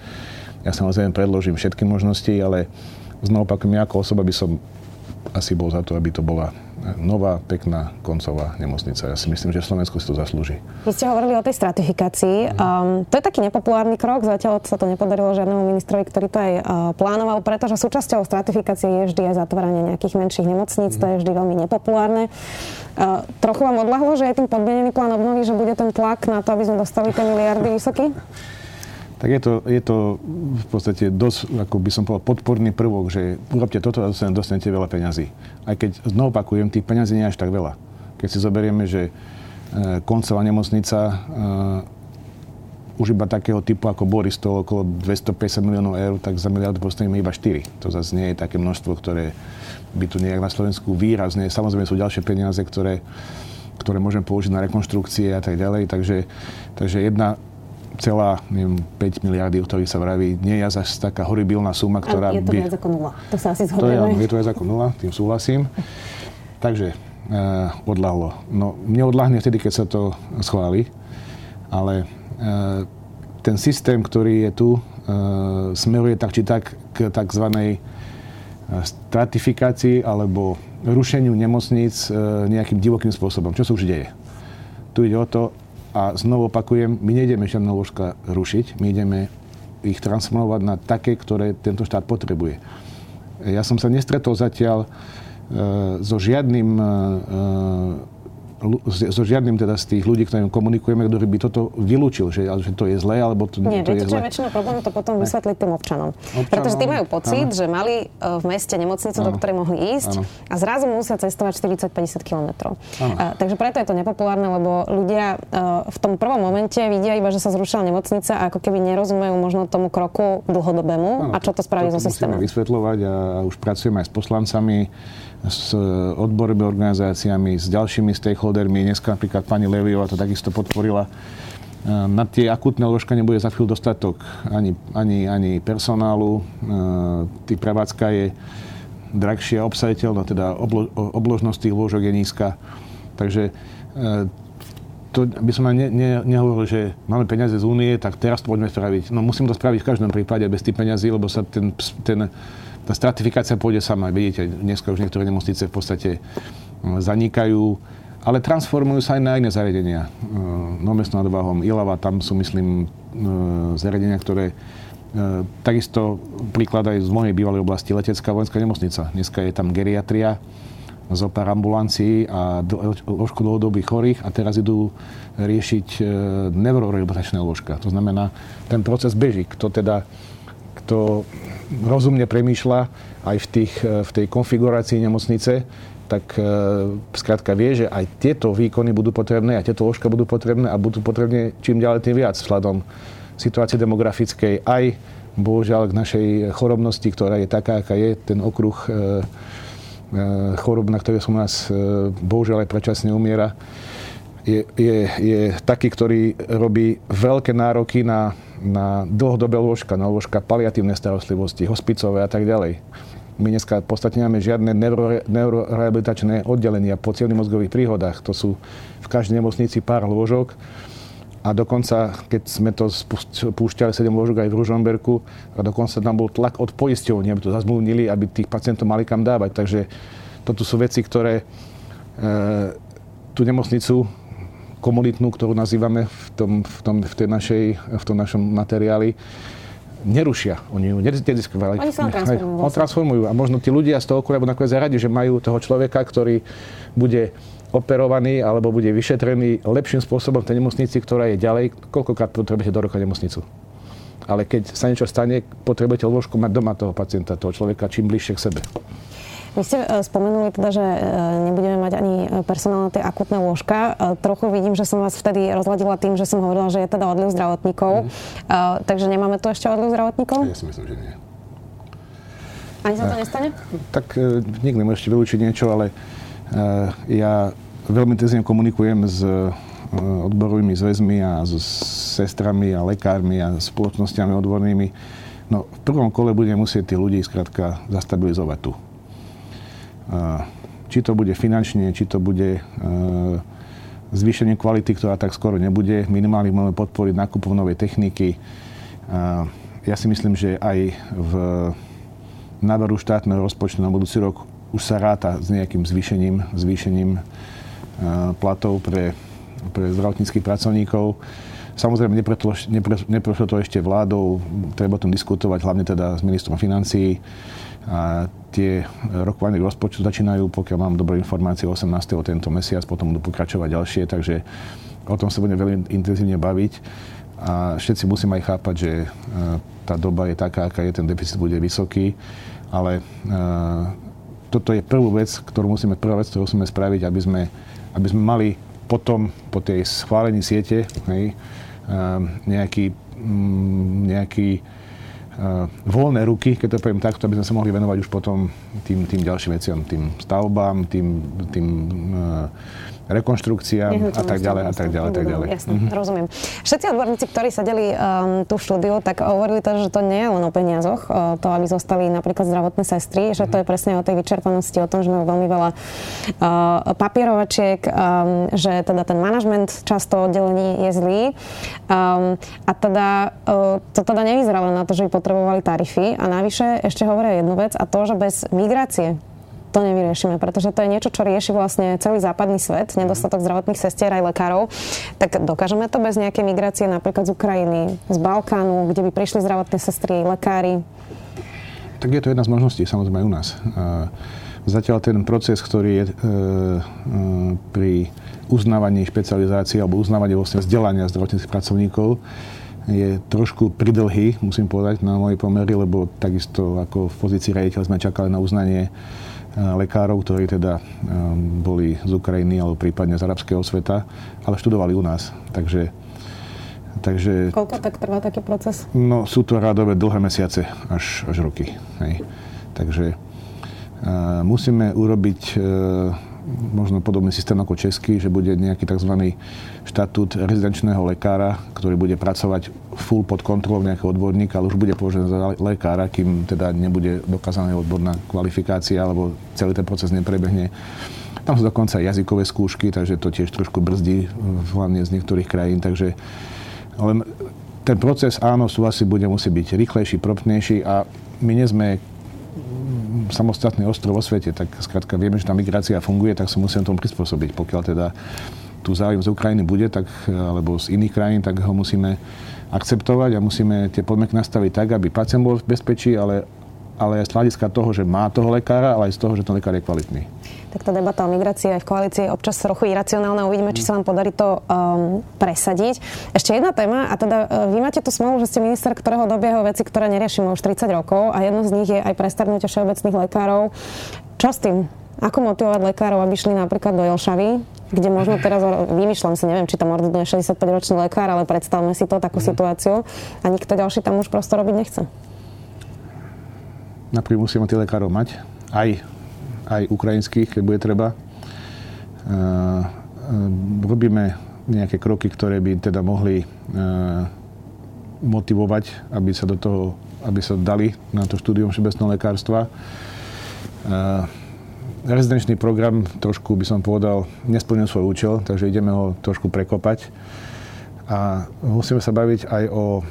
B: Ja samozrejme predložím všetky možnosti, ale znovu opakujem, ja ako osoba by som asi bol za to, aby to bola nová, pekná koncová nemocnica. Ja si myslím, že Slovensko si to zaslúži.
A: Vy ste hovorili o tej stratifikácii. Um, to je taký nepopulárny krok. Zatiaľ sa to nepodarilo žiadnemu ministrovi, ktorý to aj uh, plánoval, pretože súčasťou stratifikácie je vždy aj zatváranie nejakých menších nemocníc. Mm. To je vždy veľmi nepopulárne. Uh, trochu vám odlahlo, že je tým podmienený plán obnovy, že bude ten tlak na to, aby sme dostali tie miliardy vysoký?
B: tak je to, je to v podstate dosť, ako by som povedal, podporný prvok, že urobte toto a dostanete veľa peňazí. Aj keď znovu opakujem, tých peňazí nie je až tak veľa. Keď si zoberieme, že e, koncová nemocnica e, už iba takého typu ako Boris to okolo 250 miliónov eur, tak za miliardu postavíme iba 4. To zase nie je také množstvo, ktoré by tu nejak na Slovensku výrazne. Samozrejme sú ďalšie peniaze, ktoré, ktoré môžeme použiť na rekonštrukcie a tak ďalej. Takže, takže jedna celá, neviem, 5 miliardy, o ktorých sa vraví, nie je zase taká horibilná suma, ktorá
A: by... je to
B: by...
A: viac ako nula. To sa asi
B: zhodneme. To je, je to viac ako nula, tým súhlasím. Takže e, odľahlo. No, mne vtedy, keď sa to schváli, ale e, ten systém, ktorý je tu, e, smeruje tak či tak k tzv. stratifikácii alebo rušeniu nemocníc e, nejakým divokým spôsobom, čo sa už deje. Tu ide o to, a znovu opakujem, my nejdeme žiadne lôžka rušiť, my ideme ich transformovať na také, ktoré tento štát potrebuje. Ja som sa nestretol zatiaľ e, so žiadnym e, so žiadnym teda z tých ľudí, ktorým komunikujeme, ktorý by toto vylúčil, že, že to je zlé, alebo to,
A: Nie,
B: to
A: je
B: zlé.
A: Nie, väčšina problémov to potom vysvetliť tým občanom. občanom. Pretože tí majú pocit, áno. že mali e, v meste nemocnicu, áno. do ktorej mohli ísť áno. a zrazu musia cestovať 40-50 kilometrov. Takže preto je to nepopulárne, lebo ľudia uh, v tom prvom momente vidia iba, že sa zrušila nemocnica a ako keby nerozumejú možno tomu kroku dlhodobému áno, a čo to spraví so systémom.
B: vysvetľovať a už pracujeme aj s poslancami s odborovými organizáciami, s ďalšími stakeholdermi. Dneska napríklad pani Leviová to takisto podporila. Na tie akutné ložka nebude za chvíľu dostatok ani, ani, ani personálu. Tý prevádzka je drahšia obsajiteľná, teda oblo, obložnosť tých lôžok je nízka. Takže to by som ne, ne, nehovoril, že máme peniaze z únie, tak teraz to poďme spraviť. No musím to spraviť v každom prípade bez tých peniazí, lebo sa ten, ten tá stratifikácia pôjde sama. Vidíte, dneska už niektoré nemocnice v podstate mm, zanikajú, ale transformujú sa aj na iné zariadenia. Mm, Nomesto nad Váhom, Ilava, tam sú, myslím, mm, zariadenia, ktoré takisto príklad aj z mojej bývalej oblasti letecká vojenská nemocnica. Dneska je tam geriatria, zo pár ambulancií a ložku dlhodobých chorých a teraz idú riešiť neurorehabilitačné ložka. To znamená, ten proces beží. Kto teda kto rozumne premýšľa aj v, tých, v tej konfigurácii nemocnice, tak e, skrátka vie, že aj tieto výkony budú potrebné, aj tieto ložka budú potrebné a budú potrebné čím ďalej tým viac vzhľadom situácie demografickej aj bohužiaľ k našej chorobnosti, ktorá je taká, aká je, ten okruh e, e, chorob, na ktoré som nás bohužiaľ aj predčasne umiera, je, je, je taký, ktorý robí veľké nároky na na dlhodobé lôžka, na lôžka paliatívnej starostlivosti, hospicové a tak ďalej. My dneska v podstate nemáme žiadne neuro, oddelenia po cievných mozgových príhodách. To sú v každej nemocnici pár lôžok. A dokonca, keď sme to púšťali 7 lôžok aj v Ružomberku, a dokonca tam bol tlak od poisťovní, aby to zazmluvnili, aby tých pacientov mali kam dávať. Takže toto sú veci, ktoré e, tú nemocnicu komunitnú, ktorú nazývame v tom, v tom, v tej našej, v tom našom materiáli, nerušia. Oni ju
A: nediskriminali. Oni sa transformujú.
B: Oni transformujú. A možno tí ľudia z toho okolia nakoniec radi, že majú toho človeka, ktorý bude operovaný alebo bude vyšetrený lepším spôsobom v tej nemocnici, ktorá je ďalej. Koľkokrát potrebujete do roka nemocnicu? Ale keď sa niečo stane, potrebujete lôžku mať doma toho pacienta, toho človeka, čím bližšie k sebe.
A: Vy ste e, spomenuli teda, že e, nebudeme mať ani e, personálne tie akutné lôžka. Trochu vidím, že som vás vtedy rozladila tým, že som hovorila, že je teda odliv zdravotníkov. Mm. Takže nemáme tu ešte odliv zdravotníkov?
B: Ja si myslím, že nie.
A: Ani sa to nestane?
B: Tak nikto nemôžete vylúčiť niečo, ale ja veľmi intenzívne komunikujem s odborovými zväzmi a s sestrami a lekármi a spoločnosťami odbornými. No, v prvom kole budeme musieť tí ľudí skrátka zastabilizovať tu. Či to bude finančne, či to bude e, zvýšenie kvality, ktorá tak skoro nebude. Minimálne môžeme podporiť nákupov novej techniky. Ja si myslím, že aj v návrhu štátneho rozpočtu na budúci rok už sa ráta s nejakým zvýšením, zvýšením e, platov pre, pre zdravotníckých pracovníkov. Samozrejme, neprešlo to ešte vládou, treba o tom diskutovať, hlavne teda s ministrom financií. Tie rokovania rozpočtu začínajú, pokiaľ mám dobré informácie, 18. tento mesiac, potom budú pokračovať ďalšie, takže o tom sa budeme veľmi intenzívne baviť. A všetci musíme aj chápať, že e, tá doba je taká, aká je, ten deficit bude vysoký, ale e, toto je prvú vec, ktorú musíme, prvá vec, ktorú musíme spraviť, aby sme, aby sme mali potom, po tej schválení siete, hej, e, nejaký, nejaký voľné ruky, keď to poviem takto, aby sme sa mohli venovať už potom tým, tým ďalším veciam, tým stavbám, tým, tým rekonštrukciám a tak ďalej a tak ďalej. Tak ďalej.
A: Jasne, mm-hmm. rozumiem. Všetci odborníci, ktorí sedeli um, tu v štúdiu, tak hovorili to, že to nie je len o peniazoch, uh, to, aby zostali napríklad zdravotné sestry, že to je presne o tej vyčerpanosti, o tom, že majú veľmi veľa uh, papierovačiek, um, že teda ten manažment často oddelení je zlý. Um, a teda uh, to teda nevyzerá len na to, že by potrebovali tarify a navyše ešte hovoria jednu vec a to, že bez migrácie to nevyriešime, pretože to je niečo, čo rieši vlastne celý západný svet, nedostatok zdravotných sestier aj lekárov. Tak dokážeme to bez nejakej migrácie napríklad z Ukrajiny, z Balkánu, kde by prišli zdravotné sestry, lekári?
B: Tak je to jedna z možností, samozrejme aj u nás. Zatiaľ ten proces, ktorý je e, e, pri uznávaní špecializácie alebo uznávaní vlastne vzdelania zdravotníckých pracovníkov je trošku pridlhý, musím povedať, na mojej pomery, lebo takisto ako v pozícii riaditeľ sme čakali na uznanie lekárov, ktorí teda boli z Ukrajiny alebo prípadne z arabského sveta, ale študovali u nás. Takže
A: Takže, Koľko tak trvá taký proces?
B: No, sú to rádové dlhé mesiace, až, až roky. Hej. Takže uh, musíme urobiť uh, možno podobný systém ako český, že bude nejaký tzv. štatút rezidenčného lekára, ktorý bude pracovať full pod kontrolou nejakého odborníka, ale už bude považený za lekára, kým teda nebude dokázaná odborná kvalifikácia, alebo celý ten proces neprebehne. Tam sú dokonca jazykové skúšky, takže to tiež trošku brzdí, hlavne z niektorých krajín, takže len ten proces, áno, sú asi bude musieť byť rýchlejší, promptnejší a my nie sme samostatný ostrov vo svete, tak skrátka vieme, že tá migrácia funguje, tak sa musíme tomu prispôsobiť. Pokiaľ teda tu záujem z Ukrajiny bude, tak, alebo z iných krajín, tak ho musíme akceptovať a musíme tie podmienky nastaviť tak, aby pacient bol v bezpečí, ale ale aj z hľadiska toho, že má toho lekára, ale aj z toho, že ten lekár je kvalitný.
A: Tak tá debata o migrácii aj v koalícii je občas trochu iracionálna. Uvidíme, či sa vám podarí to um, presadiť. Ešte jedna téma, a teda uh, vy máte tu smolu, že ste minister, ktorého dobiehajú veci, ktoré neriešime už 30 rokov a jedno z nich je aj prestarnutie všeobecných lekárov. Čo s tým? Ako motivovať lekárov, aby šli napríklad do Jelšavy, kde možno teraz, vymýšľam si, neviem, či tam ordinuje 65-ročný lekár, ale predstavme si to, takú mm. situáciu a nikto ďalší tam už prosto robiť nechce.
B: Napríklad musíme tých lekárov mať, aj, aj ukrajinských, keď bude treba. Uh, robíme nejaké kroky, ktoré by teda mohli uh, motivovať, aby sa do toho, aby sa dali na to štúdium všeobecného lekárstva. Uh, rezidenčný program trošku by som povedal nesplnil svoj účel, takže ideme ho trošku prekopať. A musíme sa baviť aj o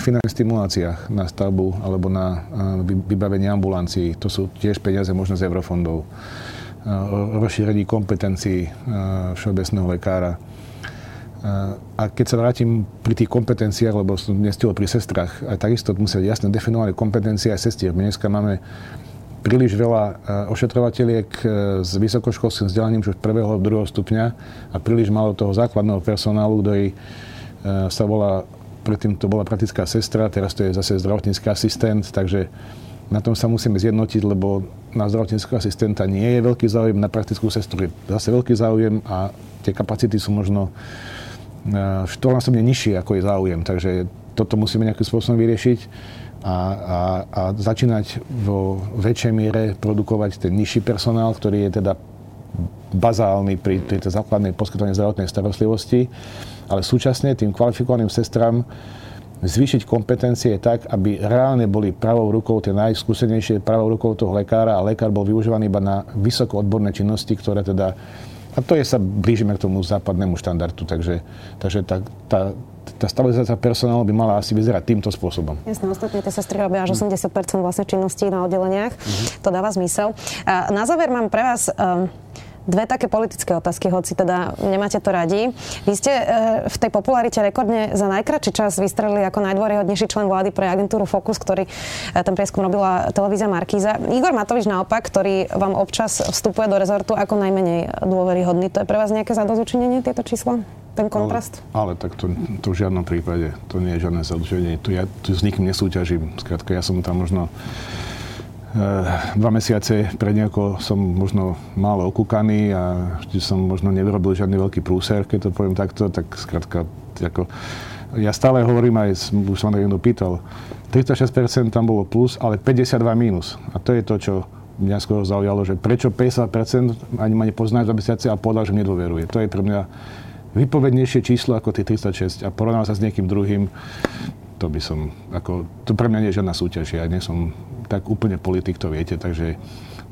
B: finančných stimuláciách na stavbu alebo na vybavenie ambulancií. To sú tiež peniaze možno z eurofondov. Rozšírení kompetencií všeobecného lekára. A keď sa vrátim pri tých kompetenciách, lebo som nestihol pri sestrach, aj takisto musia jasne definované kompetencie aj sestier. My dneska máme príliš veľa ošetrovateľiek e, s vysokoškolským vzdelaním už prvého a druhého stupňa a príliš málo toho základného personálu, ktorý e, sa volá predtým to bola praktická sestra, teraz to je zase zdravotnícky asistent, takže na tom sa musíme zjednotiť, lebo na zdravotníckého asistenta nie je veľký záujem, na praktickú sestru je zase veľký záujem a tie kapacity sú možno štvornásobne nižšie, ako je záujem. Takže toto musíme nejakým spôsobom vyriešiť a, a, a začínať vo väčšej miere produkovať ten nižší personál, ktorý je teda bazálny pri, pri tej základnej poskytovaní zdravotnej starostlivosti ale súčasne tým kvalifikovaným sestram zvýšiť kompetencie tak, aby reálne boli pravou rukou, tie najskúsenejšie pravou rukou toho lekára a lekár bol využívaný iba na vysoko odborné činnosti, ktoré teda a to je sa blížime k tomu západnému štandardu, takže, takže tá, tá, tá stabilizácia personálu by mala asi vyzerať týmto spôsobom.
A: Jasné, ostatne tie sestry robia až 80% vlastne činností na oddeleniach. Mm-hmm. To dáva zmysel. A na záver mám pre vás um, dve také politické otázky, hoci teda nemáte to radi. Vy ste e, v tej popularite rekordne za najkračší čas vystrelili ako najdôryhodnejší člen vlády pre agentúru Focus, ktorý e, ten prieskum robila televízia Markíza. Igor Matovič naopak, ktorý vám občas vstupuje do rezortu ako najmenej dôveryhodný. To je pre vás nejaké zadozučinenie tieto čísla? Ten kontrast?
B: Ale, ale tak to, to v žiadnom prípade. To nie je žiadne zadozučinenie. Tu ja tu s nikým nesúťažím. Skrátka, ja som tam možno Eh, dva mesiace pred nejako som možno málo okúkaný a vždy som možno nevyrobil žiadny veľký prúser, keď to poviem takto, tak skrátka, ako, ja stále hovorím aj, už som niekto pýtal, 36% tam bolo plus, ale 52 mínus. A to je to, čo mňa skoro zaujalo, že prečo 50% ani ma nepozná za mesiace a povedal, že mne dôveruje. To je pre mňa vypovednejšie číslo ako tie 36 a porovnám sa s niekým druhým, to by som, ako, to pre mňa nie je žiadna súťaž. Ja nie som tak úplne politik, to viete, takže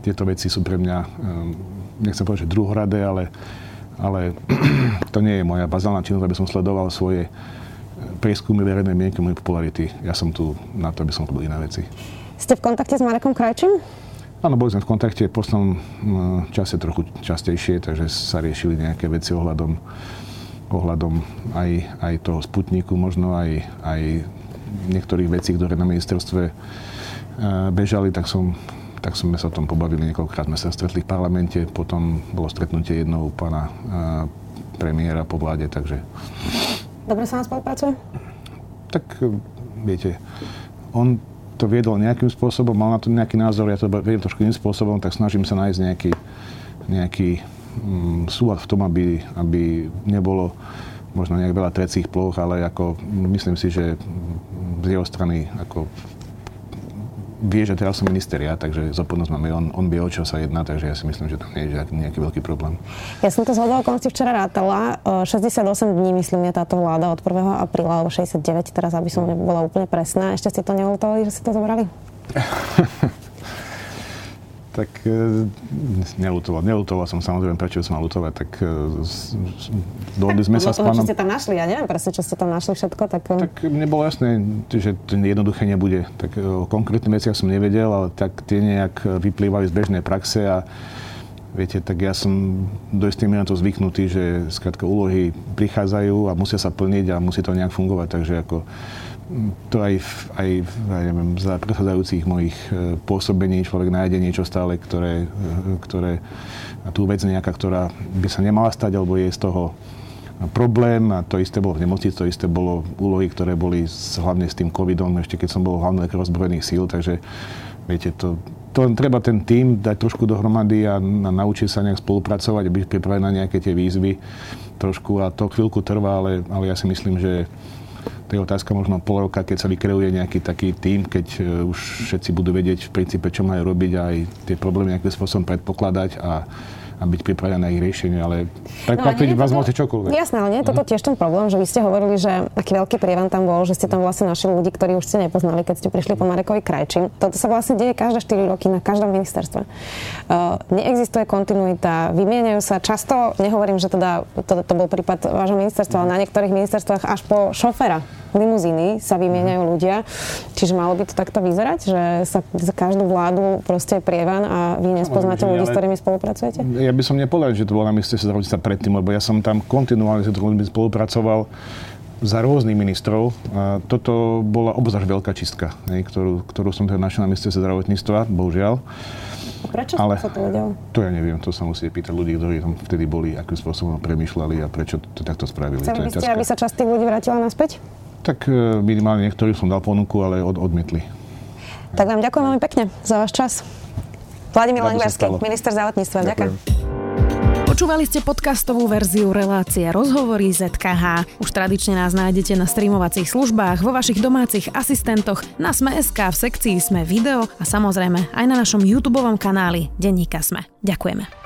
B: tieto veci sú pre mňa, ehm, nechcem povedať, že druhoradé, ale, ale to nie je moja bazálna činnosť, aby som sledoval svoje eh, prieskumy verejnej mienky mojej popularity. Ja som tu na to, aby som robil iné veci.
A: Ste v kontakte s Marekom Krajčím?
B: Áno, boli sme v kontakte v poslednom hm, čase trochu častejšie, takže sa riešili nejaké veci ohľadom, ohľadom aj, aj toho sputníku, možno aj, aj niektorých vecí, ktoré na ministerstve bežali, tak som tak sme sa o tom pobavili niekoľkokrát, sme sa stretli v parlamente, potom bolo stretnutie jednou pána premiéra po vláde, takže...
A: Dobre sa nám spolupracuje?
B: Tak, viete, on to viedol nejakým spôsobom, mal na to nejaký názor, ja to viem trošku iným spôsobom, tak snažím sa nájsť nejaký, nejaký súlad v tom, aby, aby nebolo možno nejak veľa trecích ploch, ale ako myslím si, že z jeho strany ako vie, že teraz som minister ja, takže zodpovednosť máme, on, on vie, o čo sa jedná, takže ja si myslím, že tam nie je nejaký veľký problém.
A: Ja som to z okolností včera rátala. 68 dní, myslím, je táto vláda od 1. apríla, alebo 69, teraz aby som bola úplne presná. Ešte ste to neulutovali, že ste to zobrali?
B: tak e, nelutoval. Nelutoval som samozrejme, prečo som mal lutovať, tak e, dohodli sme sa s pánom...
A: Čo ste tam našli, ja neviem presne, čo ste tam našli všetko, tak...
B: E, tak mne bolo jasné, že to jednoduché nebude. Tak o konkrétnych veciach som nevedel, ale tak tie nejak vyplývali z bežnej praxe a viete, tak ja som do istej na to zvyknutý, že skrátka úlohy prichádzajú a musia sa plniť a musí to nejak fungovať, takže ako to aj, v, aj, v, aj neviem, za predchádzajúcich mojich e, pôsobení človek nájde niečo stále, ktoré, e, ktoré tú vec nejaká, ktorá by sa nemala stať, alebo je z toho problém. A to isté bolo v nemocnici, to isté bolo úlohy, ktoré boli hlavne s tým covidom, ešte keď som bol hlavný lekár ozbrojených síl, takže viete, to, to treba ten tým dať trošku dohromady a, a naučiť sa nejak spolupracovať a byť pripravený na nejaké tie výzvy trošku. A to chvíľku trvá, ale, ale ja si myslím, že to je otázka možno pol roka, keď sa vykreuje nejaký taký tým, keď e, už všetci budú vedieť v princípe, čo majú robiť a aj tie problémy nejakým spôsobom predpokladať a a byť pripravená na ich riešenie, ale prekvapiť no, vás môžete čokoľvek.
A: Jasné, ale nie je toto mhm. tiež ten problém, že vy ste hovorili, že aký veľký prievan tam bol, že ste tam vlastne našli ľudí, ktorí už ste nepoznali, keď ste prišli po Marekovi Krajči. Toto sa vlastne deje každé 4 roky na každom ministerstve. Uh, neexistuje kontinuita, vymieňajú sa často, nehovorím, že teda to, to bol prípad vášho ministerstva, ale na niektorých ministerstvách až po šofera limuzíny sa vymieňajú mhm. ľudia. Čiže malo by to takto vyzerať, že sa za každú vládu proste je prievan a vy nespoznáte ľudí, s ktorými spolupracujete?
B: Ja by som nepovedal, že to bolo na mieste zdravotníctva predtým, lebo ja som tam kontinuálne s ľuďmi spolupracoval za rôznych ministrov. Toto bola obzvlášť veľká čistka, ne, ktorú, ktorú som teda našiel na mieste zdravotníctva, bohužiaľ.
A: A prečo Ale sa to udialo?
B: To ja neviem, to sa musí pýtať ľudí, ktorí tam vtedy boli, akým spôsobom premyšľali a prečo to takto spravili.
A: Chceli by ste, aby sa časť tých ľudí vrátila naspäť?
B: Tak e, minimálne niektorí som dal ponuku, ale od, odmietli.
A: Tak vám ďakujem veľmi pekne za váš čas. Vladimír Langvarský, minister zdravotníctva. Ďakujem.
C: Počúvali ste podcastovú verziu relácie Rozhovory ZKH. Už tradične nás nájdete na streamovacích službách, vo vašich domácich asistentoch, na Sme.sk, v sekcii Sme video a samozrejme aj na našom YouTube kanáli Denníka Sme. Ďakujeme.